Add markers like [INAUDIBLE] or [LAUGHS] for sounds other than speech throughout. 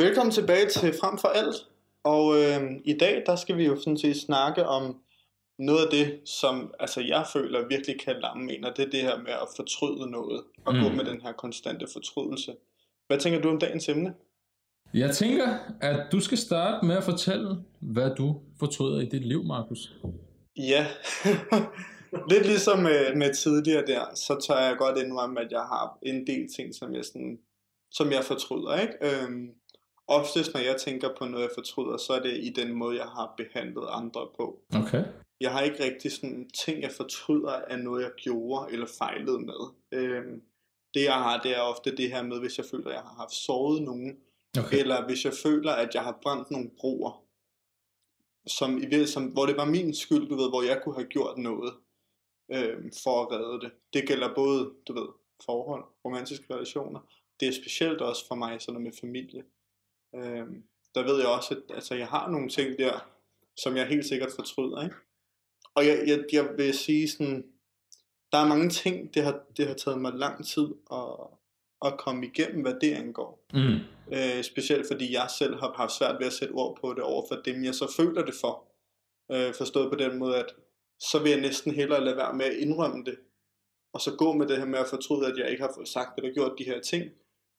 Velkommen tilbage til Frem for Alt. Og øh, i dag, der skal vi jo sådan set snakke om noget af det, som altså, jeg føler virkelig kan lamme en, og det er det her med at fortryde noget, og mm. gå med den her konstante fortrydelse. Hvad tænker du om dagens emne? Jeg tænker, at du skal starte med at fortælle, hvad du fortryder i dit liv, Markus. Ja, [LAUGHS] lidt ligesom med, med tidligere der, så tør jeg godt indrømme, at jeg har en del ting, som jeg, sådan, som jeg fortryder. Ikke? Øhm, oftest, når jeg tænker på noget, jeg fortryder, så er det i den måde, jeg har behandlet andre på. Okay. Jeg har ikke rigtig sådan ting, jeg fortryder af noget, jeg gjorde eller fejlede med. Øhm, det jeg har, det er ofte det her med, hvis jeg føler, at jeg har haft såret nogen, okay. eller hvis jeg føler, at jeg har brændt nogle broer, som, som, hvor det var min skyld, du ved, hvor jeg kunne have gjort noget øhm, for at redde det. Det gælder både, du ved, forhold, romantiske relationer. Det er specielt også for mig sådan noget med familie. Øhm, der ved jeg også, at altså, jeg har nogle ting der, som jeg helt sikkert fortryder. Ikke? Og jeg, jeg, jeg vil sige sådan, der er mange ting, det har, det har taget mig lang tid at, at komme igennem, hvad det angår. Mm. Øh, specielt fordi jeg selv har haft svært ved at sætte ord på det over for dem, jeg så føler det for. Øh, forstået på den måde, at så vil jeg næsten hellere lade være med at indrømme det, og så gå med det her med at fortryde, at jeg ikke har fået sagt eller gjort de her ting,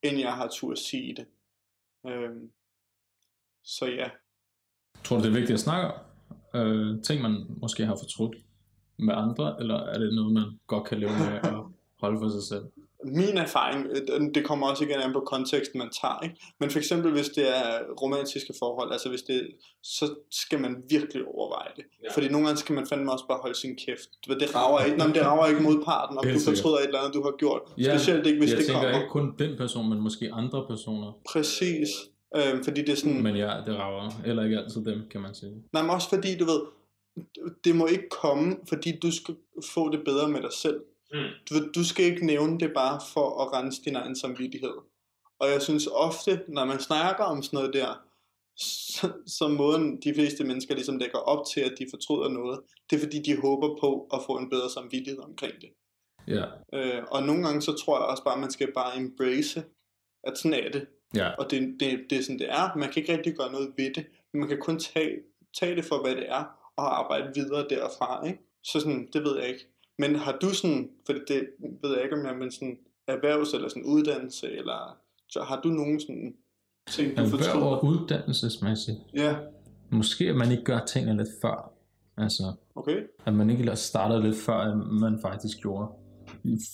end jeg har tur at sige det. Øh, så ja. Tror du, det er vigtigt at snakke om? Øh, ting, man måske har fortrudt med andre, eller er det noget, man godt kan leve med [LAUGHS] at holde for sig selv? Min erfaring, øh, det kommer også igen an på konteksten, man tager, ikke? men for eksempel hvis det er romantiske forhold, altså hvis det, så skal man virkelig overveje det. Ja. Fordi nogle gange skal man fandme også bare holde sin kæft. Det rager ikke, Nå, det rager ikke mod parten, om du fortryder et eller andet, du har gjort. Ja, Specielt ikke, hvis jeg det tænker kommer. ikke kun den person, men måske andre personer. Præcis. Øhm, fordi det er sådan... Men ja, det rager. Eller ikke altid dem, kan man sige. Nej, men også fordi, du ved, det må ikke komme, fordi du skal få det bedre med dig selv. Mm. Du, du skal ikke nævne det bare for at rense din egen samvittighed. Og jeg synes ofte, når man snakker om sådan noget der, så, så måden de fleste mennesker ligesom lægger op til, at de fortryder noget, det er fordi, de håber på at få en bedre samvittighed omkring det. Ja. Øh, og nogle gange så tror jeg også bare, at man skal bare embrace, at sådan er det. Ja. Og det, det, det er sådan, det er. Man kan ikke rigtig gøre noget ved det, men man kan kun tage, tage det for, hvad det er, og arbejde videre derfra. Ikke? Så sådan, det ved jeg ikke. Men har du sådan, for det, ved jeg ikke, om jeg men sådan erhvervs- eller sådan uddannelse, eller så har du nogen sådan ting, du fortryder? uddannelsesmæssigt. Ja, Måske at man ikke gør tingene lidt før. Altså, okay. at man ikke startede lidt før, end man faktisk gjorde.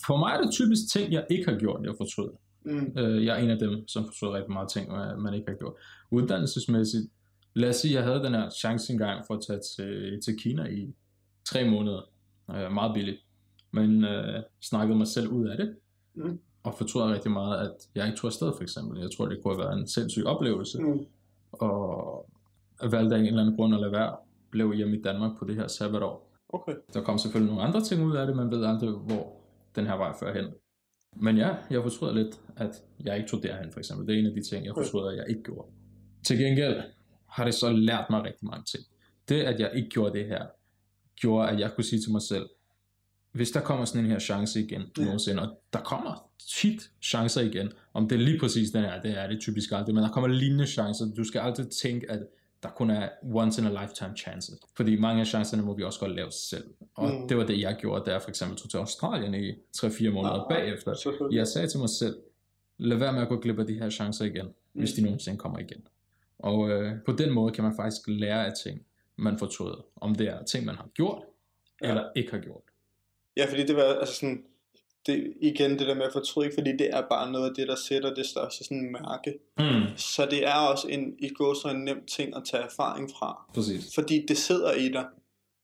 For mig er det typisk ting, jeg ikke har gjort, jeg fortryder. Mm. Øh, jeg er en af dem, som fortryder rigtig meget ting, øh, man ikke har gjort. Uddannelsesmæssigt, lad os sige, jeg havde den her chance engang for at tage til, til Kina i tre måneder. Øh, meget billigt. Men øh, snakkede mig selv ud af det. Mm. Og fortryder rigtig meget, at jeg ikke tog afsted for eksempel. Jeg tror, det kunne have været en sindssyg oplevelse. Mm. Og valgte af en eller anden grund at lade være. Blev hjemme i Danmark på det her sabbatår. Okay. Der kom selvfølgelig nogle andre ting ud af det, man ved aldrig, hvor den her vej fører hen. Men ja, jeg fortryder lidt, at jeg ikke tog derhen for eksempel. Det er en af de ting, jeg fortryder, at jeg ikke gjorde. Til gengæld har det så lært mig rigtig mange ting. Det, at jeg ikke gjorde det her, gjorde, at jeg kunne sige til mig selv, hvis der kommer sådan en her chance igen Ja. nogensinde, og der kommer tit chancer igen, om det er lige præcis den her, det er det typisk aldrig, men der kommer lignende chancer, du skal altid tænke, at der kun er once in a lifetime chances. Fordi mange af chancerne må vi også godt lave selv. Og Mm. mm. det var det, jeg gjorde, da jeg for eksempel tog til Australien i 3-4 måneder Ah, bagefter. Jeg sagde til mig selv, lad være med at gå glip af de her chancer igen, mm. hvis de nogensinde kommer igen. Og øh, på den måde kan man faktisk lære af ting, man fortryder. Om det er ting, man har gjort, Ja. eller ikke har gjort. Ja, fordi det var altså sådan, det, igen det der med at fortryde, ikke? fordi det er bare noget af det, der sætter det største sådan mærke. Mm. Så det er også en, i går så en nem ting at tage erfaring fra. Præcis. Fordi det sidder i dig.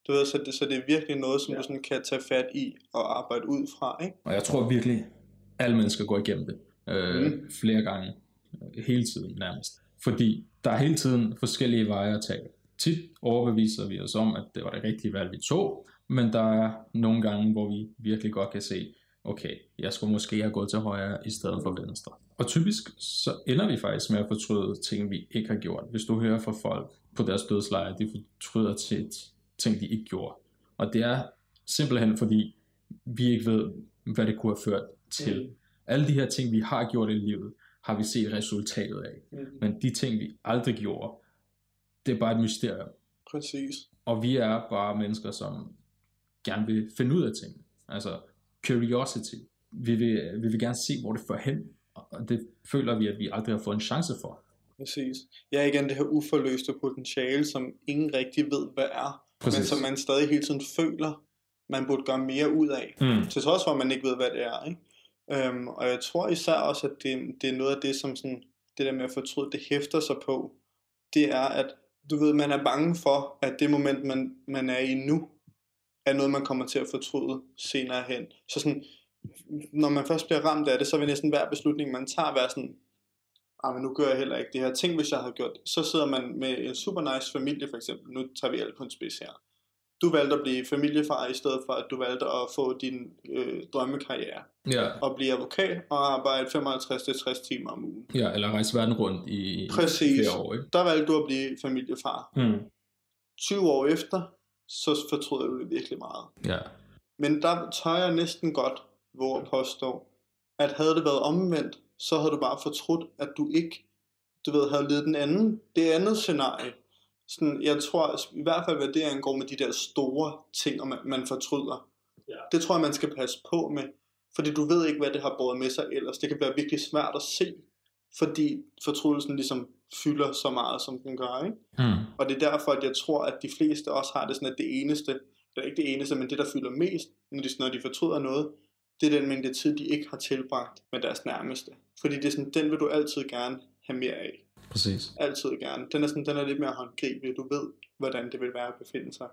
Du ved, så det, så det er virkelig noget, som Ja. du sådan kan tage fat i og arbejde ud fra, ikke? Og jeg tror virkelig, alle mennesker går igennem det. Øh, Mm. mm. Flere gange. Øh, hele tiden nærmest. Fordi der er hele tiden forskellige veje at tage. Tit overbeviser vi os om, at det var det rigtige valg, vi tog. Men der er nogle gange, hvor vi virkelig godt kan se, okay, jeg skulle måske have gået til højre i stedet for venstre. Og typisk så ender vi faktisk med at fortryde ting, vi ikke har gjort. Hvis du hører fra folk på deres dødsleje, de fortryder tit ting, de ikke gjorde. Og det er simpelthen fordi, vi ikke ved, hvad det kunne have ført til. Mm. Alle de her ting, vi har gjort i livet, har vi set resultatet af. Mm. Men de ting, vi aldrig gjorde, det er bare et mysterium. Præcis. Og vi er bare mennesker, som gerne vil finde ud af ting. Altså curiosity. Vi vil, vi vil gerne se, hvor det fører hen. Og det føler vi, at vi aldrig har fået en chance for. Præcis. Ja, igen det her uforløste potentiale, som ingen rigtig ved, hvad er. Præcis. Men som man stadig hele tiden føler, man burde gøre mere ud af. Mm. Til trods for, at man ikke ved, hvad det er. Ikke? Øhm, og jeg tror især også, at det, det er noget af det, som sådan, det der med at fortryde, det hæfter sig på. Det er, at du ved, man er bange for, at det moment, man, man er i nu, er noget, man kommer til at fortryde senere hen. Så sådan, når man først bliver ramt af det, så vil næsten hver beslutning, man tager, være sådan, ah, men nu gør jeg heller ikke det her. Tænk, hvis jeg havde gjort det. Så sidder man med en super nice familie, for eksempel. Nu tager vi alt på en spids her. Du valgte at blive familiefar, i stedet for, at du valgte at få din øh, drømmekarriere. Ja. Og blive advokat og arbejde 55-60 timer om ugen. ja, eller rejse verden rundt i Præcis. flere år. Ikke? Der valgte du at blive familiefar. Mm. 20 år efter, så fortryder du det virkelig meget. Ja. Men der tør jeg næsten godt hvor at påstå, at havde det været omvendt, så havde du bare fortrudt, at du ikke, du ved, havde ledet den anden, det andet scenarie. Sådan, jeg tror i hvert fald, hvad det angår med de der store ting, og man, man fortryder. Ja. Det tror jeg, man skal passe på med. Fordi du ved ikke, hvad det har båret med sig ellers. Det kan være virkelig svært at se, fordi fortrydelsen ligesom fylder så meget, som den gør. Ikke? Mm. Og det er derfor, at jeg tror, at de fleste også har det sådan, at det eneste, eller ikke det eneste, men det, der fylder mest, når de, når de fortryder noget, det er den mængde tid, de ikke har tilbragt med deres nærmeste. Fordi det er sådan, den vil du altid gerne have mere af. Præcis. Altid gerne. Den er, sådan, den er lidt mere håndgribelig. Du ved, hvordan det vil være at befinde sig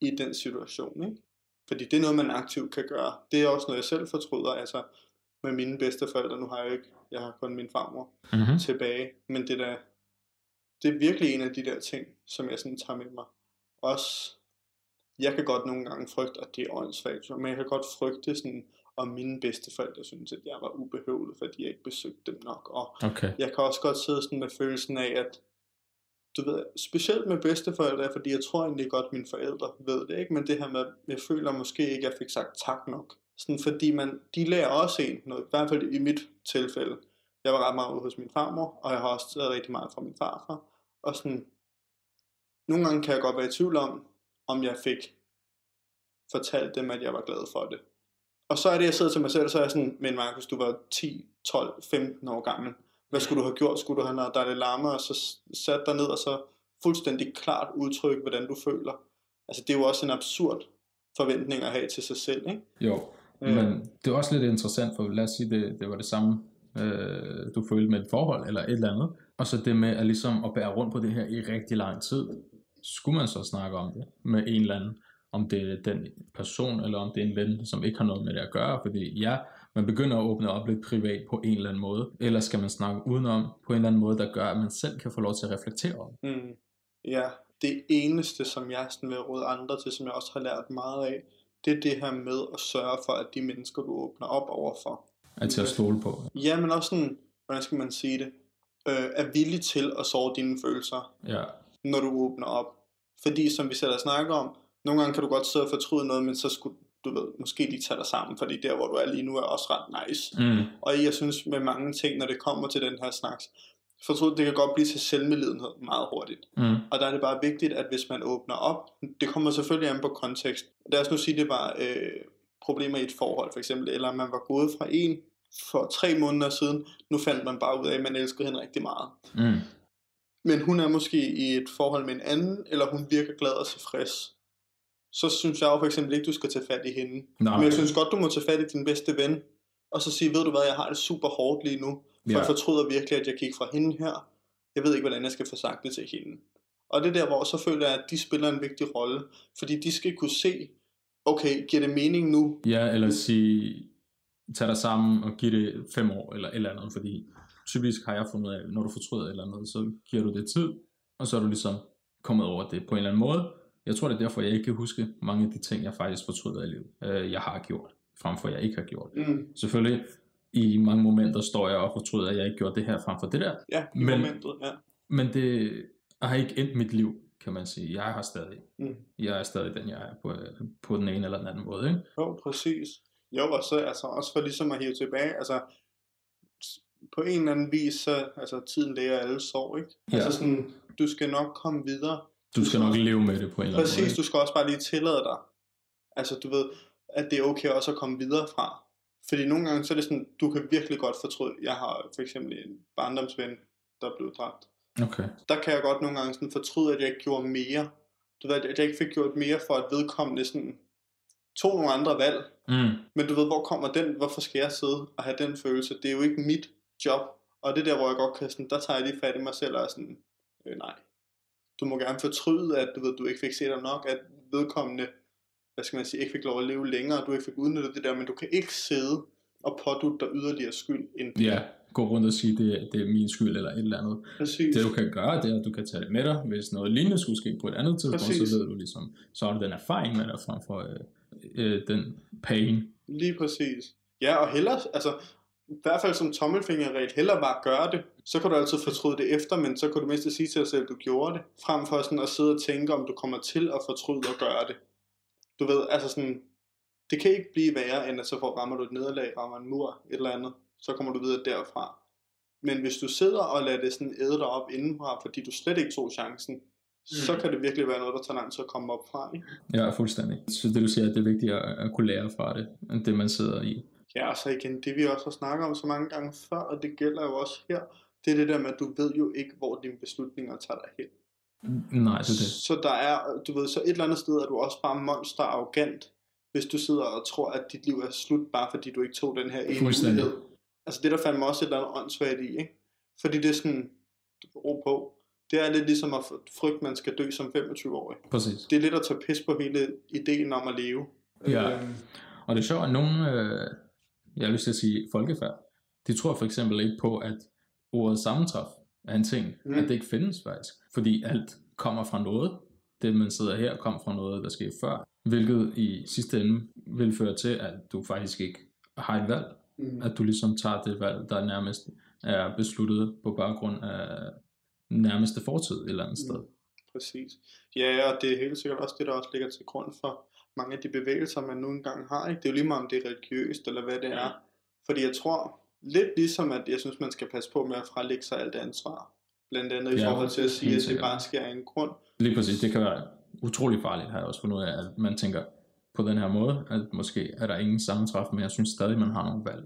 i den situation. Ikke? Fordi det er noget, man aktivt kan gøre. Det er også noget, jeg selv fortryder. Altså, med mine bedsteforældre, nu har jeg ikke, jeg har kun min farmor Mm-hmm. tilbage. Men det der, det er virkelig en af de der ting, som jeg sådan tager med mig. Også, jeg kan godt nogle gange frygte, at det er åndssvagt, men jeg kan godt frygte sådan, om mine bedsteforældre synes, at jeg var ubehøvlet, fordi jeg ikke besøgte dem nok. Og Okay. jeg kan også godt sidde sådan med følelsen af, at du ved, specielt med bedsteforældre, fordi jeg tror egentlig godt, at mine forældre ved det, ikke? men det her med, jeg føler måske ikke, at jeg fik sagt tak nok. Sådan, fordi man, de lærer også en noget, i hvert fald i mit tilfælde. Jeg var ret meget ude hos min farmor, og jeg har også taget rigtig meget fra min farfar. Og sådan, nogle gange kan jeg godt være i tvivl om, om jeg fik fortalt dem, at jeg var glad for det. Og så er det, jeg sidder til mig selv, så er jeg sådan, men Markus, du var 10, 12, 15 år gammel. Hvad skulle du have gjort? Skulle du have lavet dig det larme, og så sat dig ned, og så fuldstændig klart udtrykke, hvordan du føler? Altså, det er jo også en absurd forventning at have til sig selv, ikke? Jo, Øh. men det er også lidt interessant, for lad os sige, det, det var det samme, øh, du følte med et forhold, eller et eller andet. Og så det med at, ligesom at bære rundt på det her i rigtig lang tid. Skulle man så snakke om det med en eller anden, om det er den person, eller om det er en ven, som ikke har noget med det at gøre, fordi ja, man begynder at åbne op lidt privat på en eller anden måde, eller skal man snakke udenom på en eller anden måde, der gør, at man selv kan få lov til at reflektere om. det. Mm. Ja, det eneste, som jeg sådan vil råde andre til, som jeg også har lært meget af, det er det her med at sørge for, at de mennesker, du åbner op overfor, Er til at stole på. ja, men også sådan, hvordan skal man sige det, øh, er villig til at sove dine følelser, Ja, når du åbner op. Fordi som vi selv har snakket om, nogle gange kan du godt sidde og fortryde noget, men så skulle du ved, måske de tager dig sammen, fordi der, hvor du er lige nu, er også ret nice. mm. Og jeg synes med mange ting, når det kommer til den her snak, fortryd, det kan godt blive til selvmedlidenhed meget hurtigt. Mm. Og der er det bare vigtigt, at hvis man åbner op, det kommer selvfølgelig an på kontekst. Lad os nu sige, det var øh, problemer i et forhold for eksempel, eller man var gået fra en for tre måneder siden, nu fandt man bare ud af, at man elskede hende rigtig meget. Mm. Men hun er måske i et forhold med en anden, eller hun virker glad og tilfreds. Så synes jeg jo for eksempel ikke, du skal tage fat i hende. Nej, Men jeg synes godt, du må tage fat i din bedste ven, og så sige, ved du hvad, jeg har det super hårdt lige nu, for Ja. jeg fortryder virkelig, at jeg gik fra hende her. Jeg ved ikke, hvordan jeg skal få sagt det til hende. Og det er der, hvor så føler jeg, at de spiller en vigtig rolle, fordi de skal kunne se, okay, giver det mening nu? Ja, eller sige, tag dig sammen og giv det fem år, eller eller andet, fordi typisk har jeg fundet af, når du fortryder eller andet, så giver du det tid, og så er du ligesom kommet over det på en eller anden måde. Jeg tror, det er derfor, jeg ikke kan huske mange af de ting, jeg faktisk fortryder i livet, øh, jeg har gjort, frem for jeg ikke har gjort. Mm, Selvfølgelig, i mange momenter står jeg og fortryder, at jeg ikke gjorde det her frem for det der, ja, i Men- momentet, ja. men det har ikke endt mit liv, kan man sige. Jeg har stadig, Mm. jeg er stadig den, jeg er på, på den ene eller den anden måde. Ikke? Jo, præcis. Jo, og så altså også for ligesom at hive tilbage, altså på en eller anden vis, så altså, tiden læger alle sår, ikke? Ja. Altså sådan, du skal nok komme videre. Du skal nok leve med det på en eller anden Præcis, måde. du skal også bare lige tillade dig. Altså, du ved, at det er okay også at komme videre fra. Fordi nogle gange, så er det sådan, du kan virkelig godt fortryde. Jeg har for eksempel en barndomsven, der blev dræbt. Okay. Der kan jeg godt nogle gange sådan fortryde, at jeg ikke gjorde mere. Du ved, at jeg ikke fik gjort mere for at vedkommende sådan, tog nogle andre valg. Mm. Men du ved, hvor kommer den, hvorfor skal jeg sidde og have den følelse? Det er jo ikke mit job. Og det er der, hvor jeg godt kan sådan, der tager jeg lige fat i mig selv og er sådan, øh, nej. Du må gerne fortryde, at du ved, du ikke fik set dig nok, at vedkommende, hvad skal man sige, ikke fik lov at leve længere, og du ikke fik udnyttet det der, men du kan ikke sidde og pådutte dig yderligere skyld end Ja, gå rundt og sige, det, det er min skyld eller et eller andet. Præcis. Det du kan gøre, det er, at du kan tage det med dig. Hvis noget lignende skulle ske på et andet tidspunkt, Præcis. så ved du ligesom, så har du den erfaring med dig frem for øh, øh, den pain. Lige præcis. Ja, og hellere, altså, i hvert fald som tommelfingerregel, hellere bare gøre det. Så kan du altid fortryde det efter, men så kan du mindst sige til dig selv, at du gjorde det. Frem for sådan at sidde og tænke, om du kommer til at fortryde at gøre det. Du ved, altså sådan, det kan ikke blive værre, end at så får rammer du et nederlag, rammer en mur, et eller andet. Så kommer du videre derfra. Men hvis du sidder og lader det sådan æde dig op indenfra, fordi du slet ikke tog chancen, mm. så kan det virkelig være noget, der tager lang tid at komme op fra. Ikke? Ja, fuldstændig. Så det du siger, det er vigtigt at, at kunne lære fra det, end det man sidder i. Ja, og så igen, det vi også har snakket om så mange gange før, og det gælder jo også her, det er det der med, at du ved jo ikke, hvor dine beslutninger tager dig hen. Nej, det er det. Så der er, du ved, så et eller andet sted er du også bare monster arrogant, hvis du sidder og tror, at dit liv er slut, bare fordi du ikke tog den her ene mulighed. Altså det er der fandme også et eller andet åndssvagt i, ikke? Fordi det er sådan, ro på. Det er lidt ligesom at frygte, man skal dø som 25-årig. Præcis. Det er lidt at tage pis på hele ideen om at leve. Ja. Øhm, Og det er sjovt, at nogen, øh, jeg har lyst til at sige folkefærd, de tror for eksempel ikke på, at ordet sammentræf er en ting, Mm. mm. at det ikke findes faktisk. Fordi alt kommer fra noget. Det, man sidder her, kom fra noget, der skete før. Hvilket i sidste ende vil føre til, at du faktisk ikke har et valg. mm. At du ligesom tager det valg, der nærmest er besluttet på baggrund af nærmeste fortid et eller andet sted. Præcis. Ja, og det er helt sikkert også det, der også ligger til grund for mange af de bevægelser, man nu engang har. Ikke? Det er jo lige meget, om det er religiøst eller hvad det er. Fordi jeg tror, lidt ligesom at jeg synes, man skal passe på med at frelægge sig alt ansvar. Blandt andet i Ja, forhold til at sige, at det bare sker af en grund. Lige præcis, det kan være utrolig farligt, har jeg også fundet ud af, at man tænker på den her måde, at måske er der ingen sammentræf, men jeg synes stadig, man har nogle valg.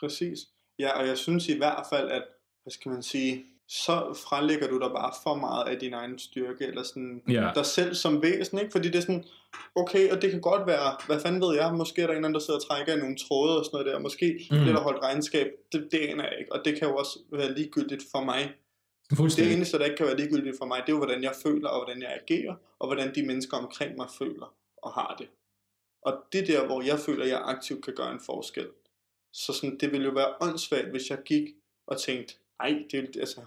Præcis. Ja, og jeg synes i hvert fald, at, hvad skal man sige, så frelægger du dig bare for meget af din egen styrke, eller sådan Ja, dig selv som væsen, ikke? Fordi det er sådan, okay, og det kan godt være, hvad fanden ved jeg, måske er der en eller anden, der sidder og trækker i nogle tråde og sådan noget der, måske Mm. bliver der holdt regnskab, det, det aner jeg ikke, og det kan jo også være ligegyldigt for mig. Det eneste, der ikke kan være ligegyldigt for mig, det er jo, hvordan jeg føler, og hvordan jeg agerer, og hvordan de mennesker omkring mig føler og har det. Og det er der, hvor jeg føler, at jeg aktivt kan gøre en forskel. Så sådan, det ville jo være åndssvagt, hvis jeg gik og tænkte, ej, det er, altså,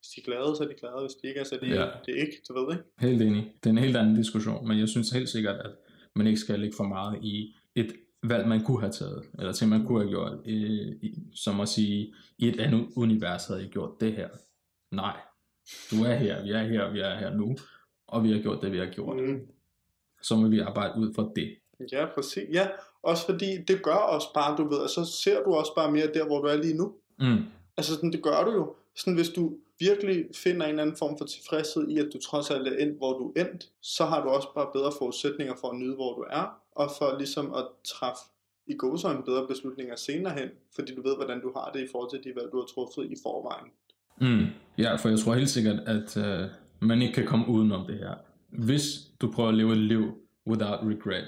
hvis de er glade, så er de glade, hvis de ikke er, så er de Ja. det er ikke, du ved ikke? Helt enig. Det er en helt anden diskussion, men jeg synes helt sikkert, at man ikke skal lægge for meget i et valg, man kunne have taget, eller ting, man kunne have gjort, øh, som at sige, i et andet univers havde jeg gjort det her. Nej, du er her, vi er her, vi er her nu, og vi har gjort det, vi har gjort. Mm. Så må vi arbejde ud fra det. Ja, præcis. Ja, også fordi det gør også bare, du ved, og så ser du også bare mere der, hvor du er lige nu. Mm. Altså sådan, det gør du jo. Sådan, hvis du virkelig finder en eller anden form for tilfredshed i, at du trods alt er endt, hvor du er endt, så har du også bare bedre forudsætninger for at nyde, hvor du er, og for ligesom at træffe i gåsøjne bedre beslutninger senere hen, fordi du ved, hvordan du har det i forhold til de valg, du har truffet i forvejen. Mm. Ja, for jeg tror helt sikkert, at øh, man ikke kan komme udenom det her. Hvis du prøver at leve et liv without regret,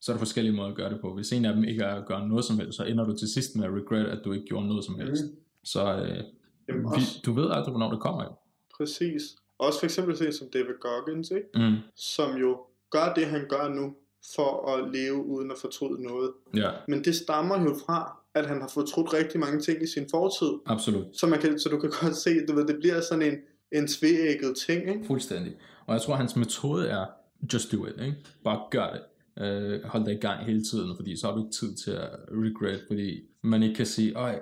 så er der forskellige måder at gøre det på. Hvis en af dem ikke er at gøre noget som helst, så ender du til sidst med at regret, at du ikke gjorde noget som helst. Mm. Så øh, Jamen vi, også, du ved aldrig, hvornår det kommer jo. præcis. Også for eksempel sådan som David Goggins, ikke? Mm. som jo gør det, han gør nu, for at leve uden at fortryde noget. Ja, Men det stammer jo fra, at han har fortrudt rigtig mange ting i sin fortid. absolut. Så, man kan, så du kan godt se, du ved, det bliver sådan en, en tvægget ting, ikke? Fuldstændig. Og jeg tror, hans metode er, just do it, ikke? Bare gør det. Øh, hold dig i gang hele tiden, fordi så har du ikke tid til at regret, fordi man ikke kan sige, øj,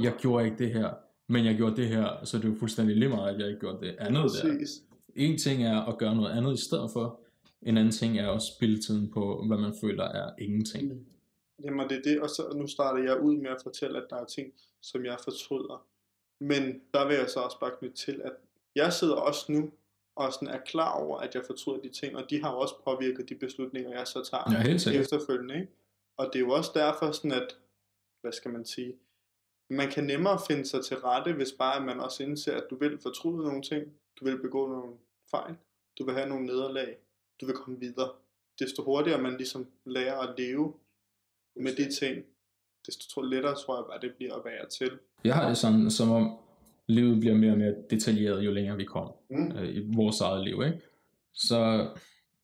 jeg gjorde ikke det her, men jeg gjorde det her, så det er jo fuldstændig lige meget, at jeg ikke gjorde det andet der. Præcis. En ting er at gøre noget andet i stedet for, en anden ting er at spille tiden på, hvad man føler er ingenting. Jamen det er det, og så nu starter jeg ud med at fortælle, at der er ting, som jeg fortryder. Men der vil jeg så også bare knytte til, at jeg sidder også nu og sådan er klar over, at jeg fortryder de ting, og de har også påvirket de beslutninger, jeg så tager Ja, helt efterfølgende. Ikke? Og det er jo også derfor sådan, at, hvad skal man sige, man kan nemmere finde sig til rette, hvis bare at man også indser, at du vil fortryde nogle ting, du vil begå nogle fejl, du vil have nogle nederlag, du vil komme videre. Desto hurtigere man ligesom lærer at leve med de ting, desto lettere tror jeg bare, det bliver at være til. Jeg har det sådan, som om livet bliver mere og mere detaljeret, jo længere vi kommer Mm. øh, i vores eget liv. Ikke? Så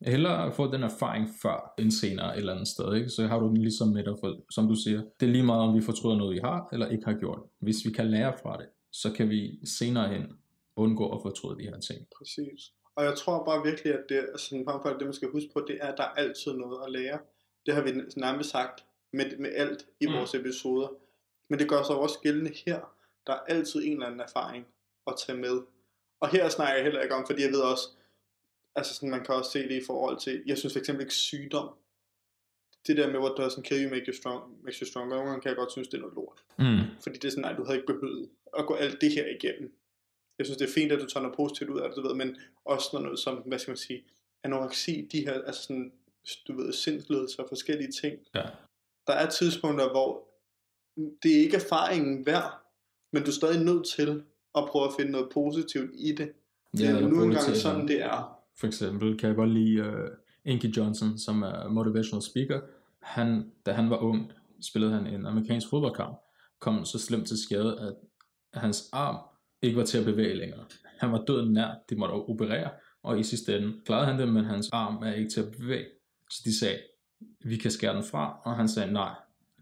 hellere få den erfaring før end senere et eller andet sted. Ikke? Så har du den ligesom med dig, for, som du siger. Det er lige meget, om vi fortryder noget, vi har eller ikke har gjort. Hvis vi kan lære fra det, så kan vi senere hen undgå at fortryde de her ting. Præcis. Og jeg tror bare virkelig, at det, sådan, frem for det, man skal huske på, det er, at der er altid noget at lære. Det har vi nærmest sagt med, med alt i Mm. vores episoder. Men det gør sig også gældende her. Der er altid en eller anden erfaring at tage med. Og her snakker jeg heller ikke om, fordi jeg ved også, altså sådan, man kan også se det i forhold til, jeg synes for eksempel ikke sygdom. Det der med, what doesn't kill you, make you strong, makes you stronger. Nogle gange kan jeg godt synes, det er noget lort. Mm. Fordi det er sådan, nej, du havde ikke behøvet at gå alt det her igennem. Jeg synes, det er fint, at du tager noget positivt ud af det, du ved, men også noget, noget som, hvad skal man sige, anoreksi, de her, altså sådan, du ved, sindslidelse og forskellige ting. Ja. Der er tidspunkter, hvor det er ikke erfaringen værd, men du er stadig nødt til at prøve at finde noget positivt i det. Det Ja, er nu engang sådan, det er. For eksempel kan jeg godt lide uh, Inky Johnson, som er motivational speaker. Han, da han var ung, spillede han en amerikansk fodboldkamp, kom så slemt til skade, at hans arm ikke var til at bevæge længere. Han var døden nær, de måtte operere, og i sidste ende klarede han det, men hans arm er ikke til at bevæge. Så de sagde, vi kan skære den fra, og han sagde nej,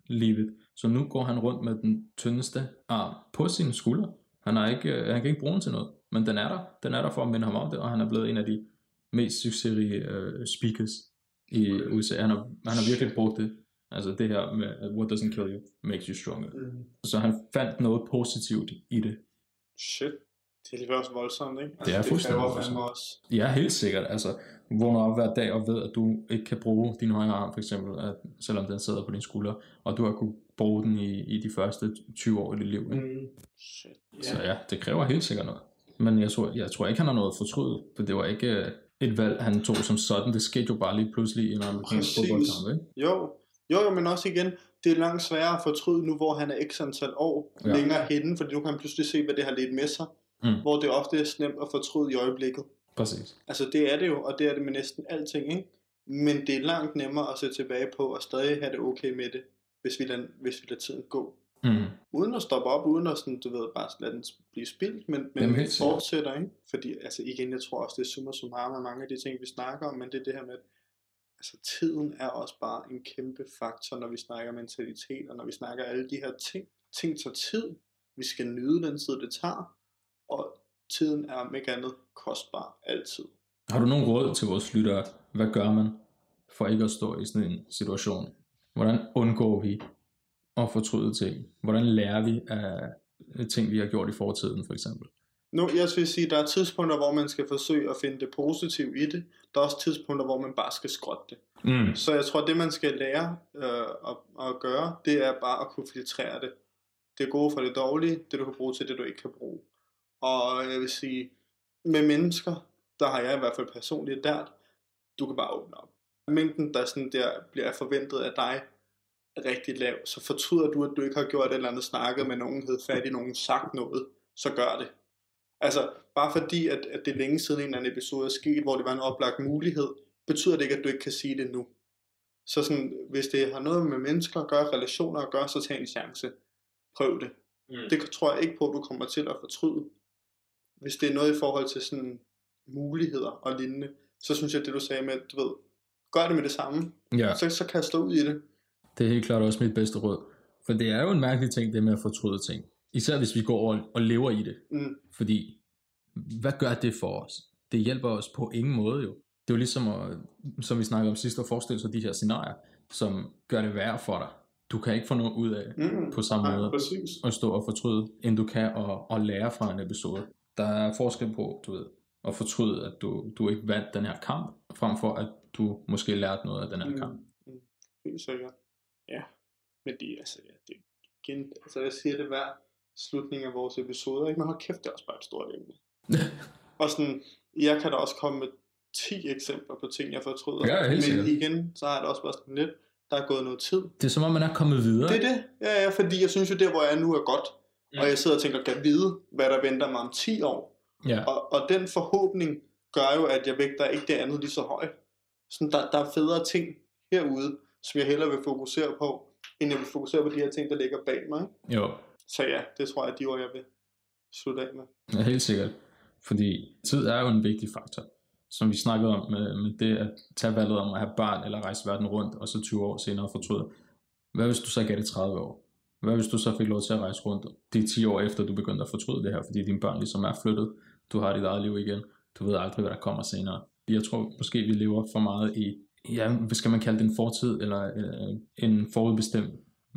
leave it. Så nu går han rundt med den tyndeste arm på sine skuldre. Han, har ikke, øh, han kan ikke bruge den til noget, men den er der. Den er der for at minde ham om det, og han er blevet en af de mest succesrige uh, speakers i USA. Han har, han har virkelig brugt det. Altså det her med, at what doesn't kill you makes you stronger. Mm. Så han fandt noget positivt i det. Shit. Det er lige også voldsomt, ikke? Altså, Det er fuldstændig kræver voldsomt. også. Ja, helt sikkert. Altså, vågner op hver dag og ved, at du ikke kan bruge din højre arm, for eksempel, at, selvom den sidder på din skulder, og du har kunnet bruge den i, i de første 20 år i dit liv. Ikke? Mm. Shit. Så ja, det kræver helt sikkert noget. Men jeg tror, jeg tror ikke, han har noget fortrydet, for det var ikke øh, et valg, han tog som sådan. Det skete jo bare lige pludselig i en amerikansk fodboldkamp. Ikke? Jo, jo, jo, men også igen, det er langt sværere at fortryde nu, hvor han er x antal år Ja. længere henne, fordi nu kan han pludselig se, hvad det har ledt med sig. Mm. Hvor det ofte er slemt at fortryde i øjeblikket. Præcis. Altså det er det jo, og det er det med næsten alting, ikke? Men det er langt nemmere at se tilbage på, og stadig have det okay med det, hvis vi lader, hvis vi lader tiden gå. Mm. Uden at stoppe op, uden at sådan, du ved, bare lade den blive spildt, men, men Jamen, fortsætter, ikke? Fordi, altså igen, jeg tror også, det er summa summarum af mange af de ting, vi snakker om, men det er det her med, at altså, tiden er også bare en kæmpe faktor, når vi snakker mentalitet, og når vi snakker alle de her ting. Ting tager tid, vi skal nyde den tid, det tager, og tiden er om ikke andet kostbar altid. Har du nogen råd til vores lyttere? Hvad gør man for ikke at stå i sådan en situation? Hvordan undgår vi at fortryde ting? Hvordan lærer vi af ting, vi har gjort i fortiden, for eksempel? Nu, jeg vil sige, der er tidspunkter, hvor man skal forsøge at finde det positive i det. Der er også tidspunkter, hvor man bare skal skrotte det. Mm. Så jeg tror, det man skal lære øh, at, at gøre, det er bare at kunne filtrere det. Det gode fra det dårlige, det du kan bruge til det, du ikke kan bruge. Og jeg vil sige, med mennesker, der har jeg i hvert fald personligt lært, du kan bare åbne op. Mængden, der sådan der bliver forventet af dig, rigtig lav. Så fortryder du, at du ikke har gjort et eller andet snakket med nogen, hed fat i nogen, sagt noget, så gør det. Altså, bare fordi, at, at det er længe siden en eller anden episode er sket, hvor det var en oplagt mulighed, betyder det ikke, at du ikke kan sige det nu. Så sådan, hvis det har noget med mennesker at gøre, relationer at gøre, så tag en chance. Prøv det. Mm. Det tror jeg ikke på, at du kommer til at fortryde. Hvis det er noget i forhold til sådan muligheder og lignende, så synes jeg, det du sagde med, at du ved, gør det med det samme. Ja, Så, så kast dig ud i det. Det er helt klart også mit bedste råd. For det er jo en mærkelig ting, det med at fortryde ting. Især hvis vi går over og lever i det. Mm. Fordi, hvad gør det for os? Det hjælper os på ingen måde jo. Det er jo ligesom, at, som vi snakkede om sidst, at forestille sig de her scenarier, som gør det værre for dig. Du kan ikke få noget ud af Mm. på samme Nej, måde præcis. at stå og fortryde, end du kan at, at lære fra en episode. Der er forskel på, du ved, at fortryde, at du, du ikke vandt den her kamp, frem for at du måske lærte noget af den her kamp. Mm. Mm. Helt sikkert. Ja. Men det, altså, ja, det, igen, altså jeg siger det hver slutning af vores episoder, ikke? Men hold kæft, det er også bare et stort emne. [LAUGHS] og sådan, jeg kan da også komme med 10 eksempler på ting, jeg fortryder. Ja, helt Men sikkert. igen, så har det også bare sådan lidt, der er gået noget tid. Det er som om, man er kommet videre. Det er det. Ja, ja, fordi jeg synes jo, der hvor jeg er nu er godt. Mm. Og jeg sidder og tænker, kan vide, hvad der venter mig om 10 år. Ja, Og, og den forhåbning gør jo, at jeg vægter ikke det andet lige så højt. Sådan, der, der er federe ting herude, som jeg hellere vil fokusere på, end jeg vil fokusere på de her ting, der ligger bag mig. ikke? jo. Så ja, det tror jeg er de ord, jeg vil slutte af med. Ja, helt sikkert. Fordi tid er jo en vigtig faktor. Som vi snakkede om med, med det at tage valget om at have barn eller rejse verden rundt, og så 20 år senere fortryde. Hvad hvis du så gav det 30 år? Hvad hvis du så fik lov til at rejse rundt de 10 år efter, du begyndte at fortryde det her, fordi dine børn ligesom er flyttet, du har dit eget liv igen, du ved aldrig, hvad der kommer senere. Jeg tror måske, vi lever for meget i, ja, hvad skal man kalde det, en fortid, eller øh, en forudbestemt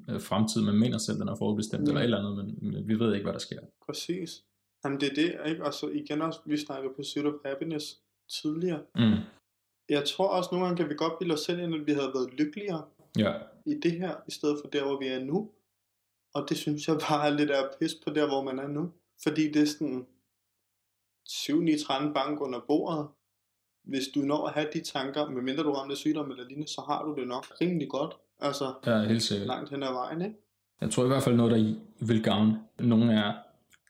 øh, fremtid. Man mener selv, den er forudbestemt, Mm. eller et eller andet, men, vi ved ikke, hvad der sker. Præcis. Jamen det er det, ikke? Og så igen også, vi snakkede Pursuit of Happiness tidligere. Mm. Jeg tror også, nogle gange kan vi godt bilde os selv ind, at vi havde været lykkeligere Ja, i det her, i stedet for der, hvor vi er nu. Og det synes jeg bare er lidt af pis på der, hvor man er nu. Fordi det er sådan 7 9 13 bank under bordet. Hvis du når at have de tanker, medmindre du rammer sygdom eller lignende, så har du det nok rimelig godt. Altså ja helt sikkert. langt hen ad vejen, ikke? Jeg tror i hvert fald noget, der vil gavne nogen er,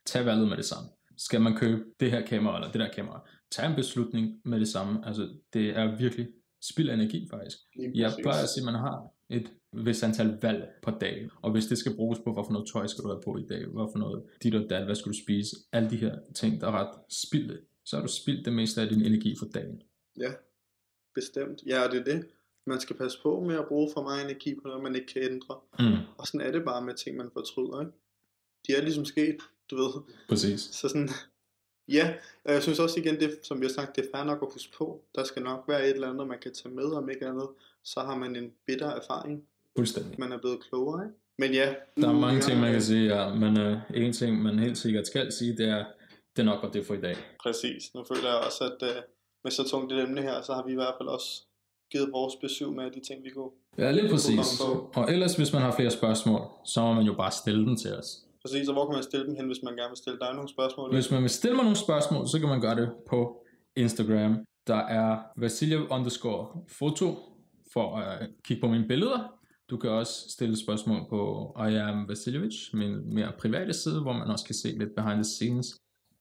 tag valget med det samme. Skal man købe det her kamera eller det der kamera? Tag en beslutning med det samme. Altså, det er virkelig spild af energi faktisk. Jeg plejer at sige, at man har et vis antal valg på dagen. Og hvis det skal bruges på, hvad for noget tøj skal du have på i dag, hvad for noget dit og dat, hvad skal du spise, alle de her ting, der er ret spildte, så har du spildt det meste af din energi for dagen. Ja, bestemt. Ja, og det er det. Man skal passe på med at bruge for meget energi på noget, man ikke kan ændre. Mm, Og sådan er det bare med ting, man fortryder, ikke? De er ligesom sket, du ved. præcis. Så sådan, ja, og jeg synes også igen, det, som vi har sagt, det er fair nok at huske på. Der skal nok være et eller andet, man kan tage med, om ikke andet. Så har man en bitter erfaring. Fuldstændig. Man er blevet klogere, ikke? Men ja. Der er mange ting, man kan sige, ja, men øh, en ting, man helt sikkert skal sige, det er, det er nok godt det for i dag. Præcis. Nu føler jeg også, at uh, med så tungt et emne her, så har vi i hvert fald også givet vores besøg med de ting, vi kunne. Ja, lige præcis. Og ellers, hvis man har flere spørgsmål, så må man jo bare stille dem til os. Præcis, og hvor kan man stille dem hen, hvis man gerne vil stille dig nogle spørgsmål? Hvis man vil stille mig nogle spørgsmål, så kan man gøre det på Instagram. Der er Vasiljev underscore foto for at kigge på mine billeder. Du kan også stille spørgsmål på I am Vasiljevic, min mere private side, hvor man også kan se lidt behind the scenes.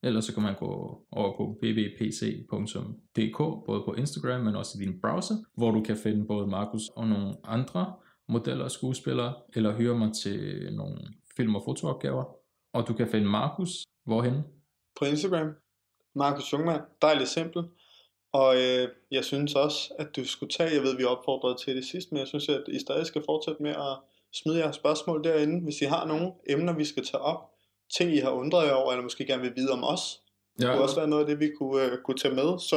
Ellers så kan man gå over på bbpc.dk, både på Instagram, men også i din browser, hvor du kan finde både Markus og nogle andre modeller og skuespillere, eller hyre mig til nogle film- og fotoopgaver. Og du kan finde Markus, hvorhen? På Instagram. Markus Jungmann. Dejligt simpelt. Og øh, jeg synes også, at du skulle tage, jeg ved, vi opfordrede til det sidst, men jeg synes, at I stadig skal fortsætte med at smide jeres spørgsmål derinde, hvis I har nogle emner, vi skal tage op, ting, I har undret jer over, eller måske gerne vil vide om os. Det kunne også være noget af det, vi kunne, øh, kunne tage med, så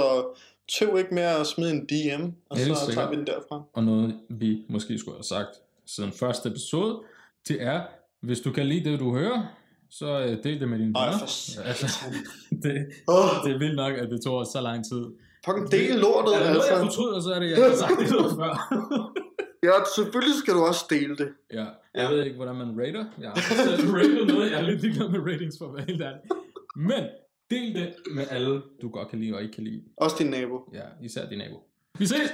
tøv ikke med at smide en DM, og Helt så sikkert. tager vi den derfra. og noget vi måske skulle have sagt siden første episode, det er, hvis du kan lide det, du hører, så øh, del det med dine venner. for Ja, altså, [LAUGHS] det, Åh, det er vildt nok, at det tog os så lang tid. fucking del lortet, der noget, jeg altså. fortryder, så er det, jeg har sagt det før. [LAUGHS] [LAUGHS] Ja, selvfølgelig skal du også dele det. ja, jeg ved ikke, hvordan man rater. Jeg har selv [LAUGHS] rated noget. Jeg er lidt ligeglad med ratings, for at være helt ærlig. Men del det med alle, du godt kan lide og ikke kan lide. Også din nabo. Ja, især din nabo. Vi ses!